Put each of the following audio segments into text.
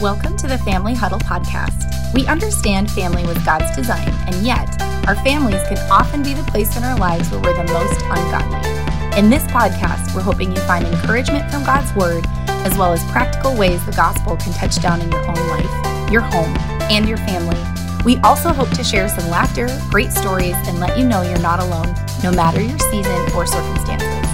Welcome to the Family Huddle podcast. We understand family was God's design, and yet our families can often be the place in our lives where we're the most ungodly. In this podcast, we're hoping you find encouragement from God's Word, as well as practical ways the gospel can touch down in your own life, your home, and your family. We also hope to share some laughter, great stories, and let you know you're not alone, no matter your season or circumstances.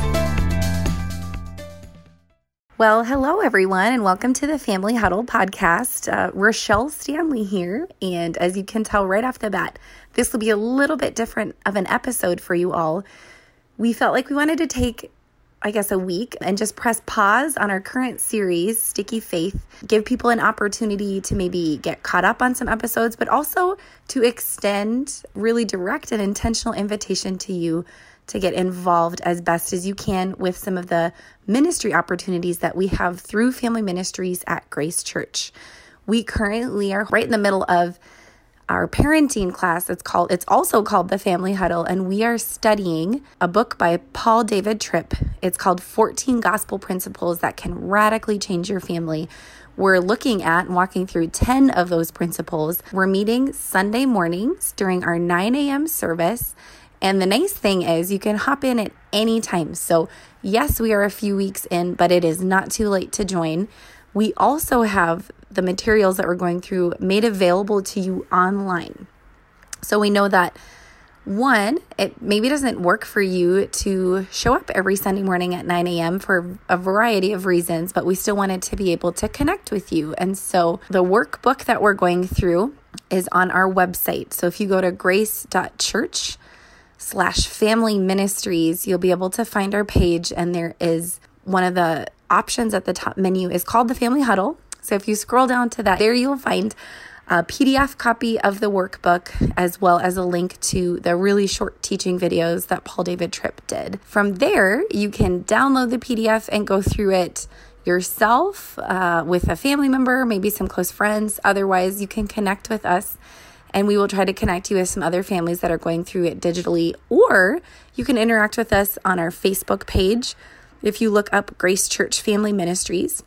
Well, hello everyone, and welcome to the Family Huddle podcast. Uh, Rochelle Stanley here, and as you can tell right off the bat, this will be a little bit different of an episode for you all. We felt like we wanted to take, I guess, a week and just press pause on our current series, Sticky Faith, give people an opportunity to maybe get caught up on some episodes, but also to extend really direct and intentional invitation to you to get involved as best as you can with some of the ministry opportunities that we have through family ministries at Grace Church. We currently are right in the middle of our parenting class. It's called it's also called the Family Huddle and we are studying a book by Paul David Tripp. It's called 14 Gospel Principles that can radically change your family. We're looking at and walking through 10 of those principles. We're meeting Sunday mornings during our 9 a.m. service and the nice thing is you can hop in at any time. So, yes, we are a few weeks in, but it is not too late to join. We also have the materials that we're going through made available to you online. So, we know that one, it maybe doesn't work for you to show up every Sunday morning at 9 a.m. for a variety of reasons, but we still wanted to be able to connect with you. And so the workbook that we're going through is on our website. So if you go to grace.church, slash family ministries, you'll be able to find our page. And there is one of the options at the top menu is called the Family Huddle. So if you scroll down to that, there you'll find a PDF copy of the workbook, as well as a link to the really short teaching videos that Paul David Tripp did. From there, you can download the PDF and go through it yourself uh, with a family member, maybe some close friends. Otherwise, you can connect with us and we will try to connect you with some other families that are going through it digitally. Or you can interact with us on our Facebook page if you look up Grace Church Family Ministries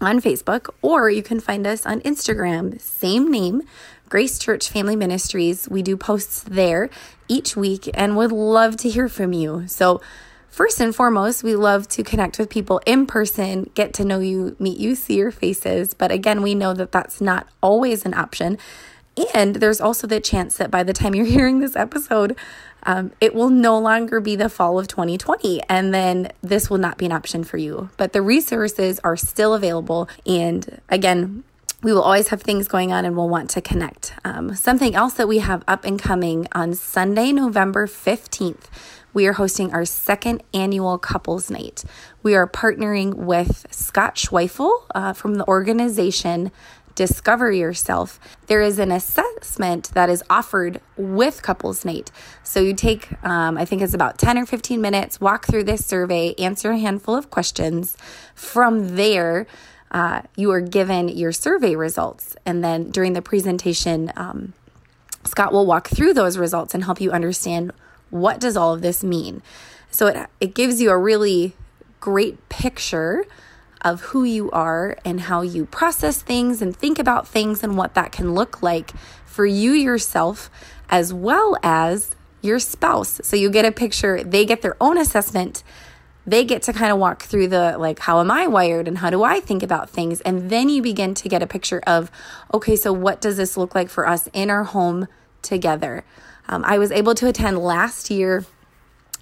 on Facebook, or you can find us on Instagram, same name, Grace Church Family Ministries. We do posts there each week and would love to hear from you. So, first and foremost, we love to connect with people in person, get to know you, meet you, see your faces. But again, we know that that's not always an option. And there's also the chance that by the time you're hearing this episode, um, it will no longer be the fall of 2020. And then this will not be an option for you. But the resources are still available. And again, we will always have things going on and we'll want to connect. Um, something else that we have up and coming on Sunday, November 15th, we are hosting our second annual couples night. We are partnering with Scott Schweifel uh, from the organization Discover Yourself, there is an assessment that is offered with Couples Night. So you take, um, I think it's about 10 or 15 minutes, walk through this survey, answer a handful of questions. From there, uh, you are given your survey results. And then during the presentation, um, Scott will walk through those results and help you understand what does all of this mean. So it, it gives you a really great picture of who you are and how you process things and think about things and what that can look like for you yourself as well as your spouse. So you get a picture, they get their own assessment. They get to kind of walk through the like, how am I wired and how do I think about things? And then you begin to get a picture of, okay, so what does this look like for us in our home together? Um, I was able to attend last year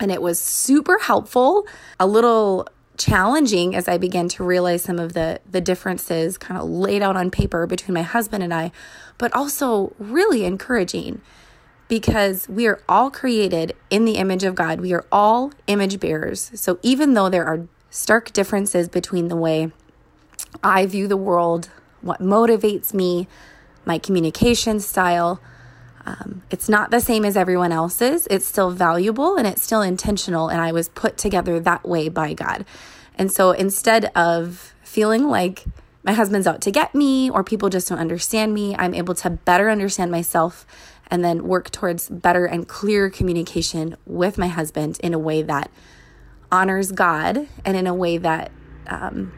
and it was super helpful. A little challenging as I began to realize some of the the differences kind of laid out on paper between my husband and I, but also really encouraging because we are all created in the image of God. We are all image bearers. So even though there are stark differences between the way I view the world, what motivates me, my communication style, um, it's not the same as everyone else's. It's still valuable and it's still intentional. And I was put together that way by God. And so instead of feeling like my husband's out to get me or people just don't understand me, I'm able to better understand myself and then work towards better and clearer communication with my husband in a way that honors God and in a way that um,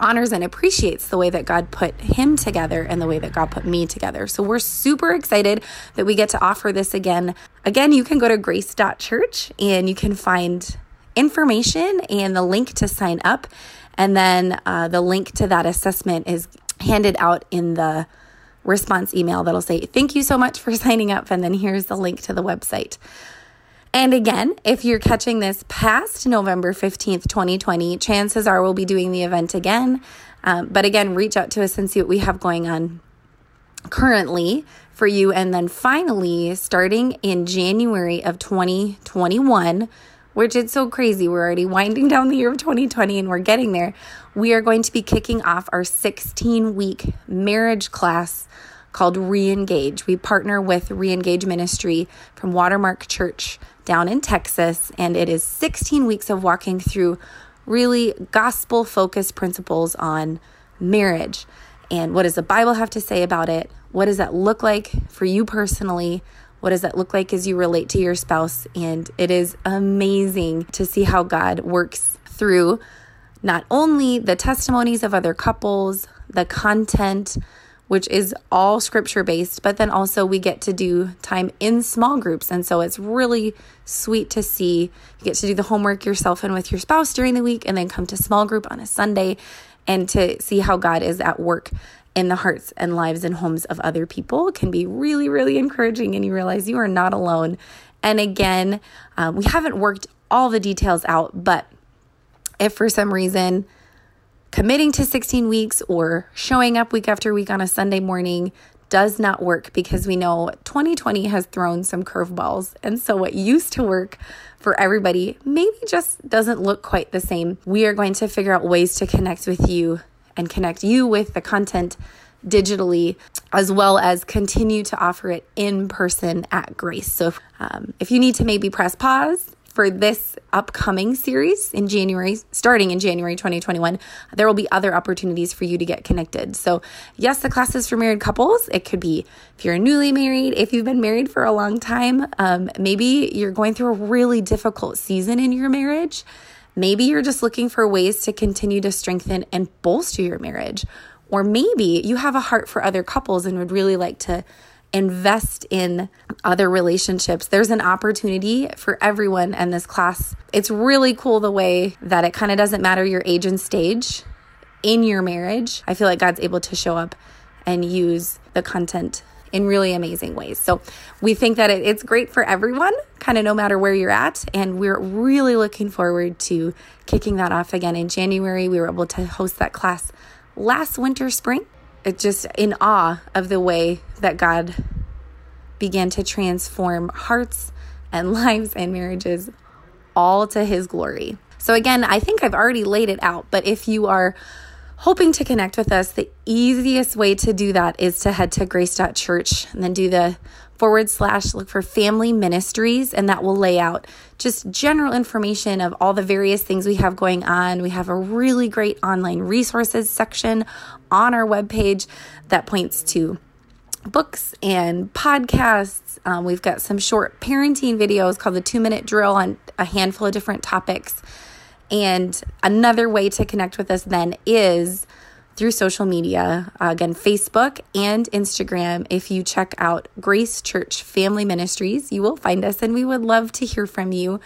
honors and appreciates the way that God put him together and the way that God put me together. So we're super excited that we get to offer this again. Again, you can go to grace.church and you can find information and the link to sign up. And then uh, the link to that assessment is handed out in the response email that'll say, Thank you so much for signing up. And then here's the link to the website. And again, if you're catching this past November 15th, 2020, chances are we'll be doing the event again. Um, but again, reach out to us and see what we have going on currently for you. And then finally, starting in January of 2021, which is so crazy. We're already winding down the year of 2020 and we're getting there. We are going to be kicking off our 16 week marriage class called Reengage. We partner with Reengage Ministry from Watermark Church down in Texas, and it is 16 weeks of walking through really gospel focused principles on marriage. And what does the Bible have to say about it? What does that look like for you personally? What does that look like as you relate to your spouse? And it is amazing to see how God works through not only the testimonies of other couples, the content, which is all scripture based, but then also we get to do time in small groups. And so it's really sweet to see. You get to do the homework yourself and with your spouse during the week, and then come to small group on a Sunday and to see how God is at work in the hearts and lives and homes of other people can be really, really encouraging. And you realize you are not alone. And again, um, we haven't worked all the details out, but if for some reason, committing to 16 weeks or showing up week after week on a Sunday morning does not work because we know 2020 has thrown some curveballs. And so, what used to work for everybody maybe just doesn't look quite the same. We are going to figure out ways to connect with you and connect you with the content digitally, as well as continue to offer it in person at Grace. So, um, if you need to maybe press pause for this upcoming series in January, starting in January 2021, there will be other opportunities for you to get connected. So, yes, the class is for married couples. It could be if you're newly married, if you've been married for a long time, um, maybe you're going through a really difficult season in your marriage. Maybe you're just looking for ways to continue to strengthen and bolster your marriage. Or maybe you have a heart for other couples and would really like to invest in other relationships. There's an opportunity for everyone in this class. It's really cool the way that it kind of doesn't matter your age and stage in your marriage. I feel like God's able to show up and use the content in really amazing ways. So we think that it, it's great for everyone, kind of no matter where you're at. And we're really looking forward to kicking that off again in January. We were able to host that class last winter, spring it just in awe of the way that God began to transform hearts and lives and marriages all to his glory. So, again, I think I've already laid it out, but if you are hoping to connect with us, the easiest way to do that is to head to grace.church and then do the forward slash look for family ministries, and that will lay out just general information of all the various things we have going on. We have a really great online resources section on our webpage that points to books and podcasts. Um, we've got some short parenting videos called the two minute drill on a handful of different topics. And another way to connect with us then is through social media. Uh, again, Facebook and Instagram. If you check out Grace Church Family Ministries, you will find us, and we would love to hear from you.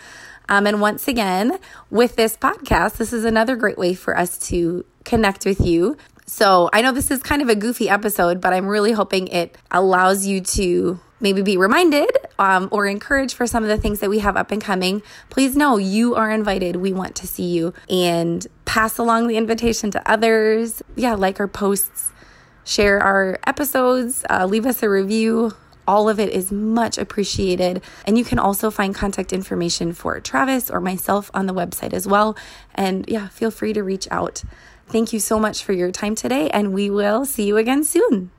Um, and once again, with this podcast, this is another great way for us to connect with you. So I know this is kind of a goofy episode, but I'm really hoping it allows you to maybe be reminded um, or encouraged for some of the things that we have up and coming, please know you are invited. We want to see you and pass along the invitation to others. Yeah, like our posts, share our episodes, uh, leave us a review. All of it is much appreciated. And you can also find contact information for Travis or myself on the website as well. And yeah, feel free to reach out. Thank you so much for your time today, and we will see you again soon.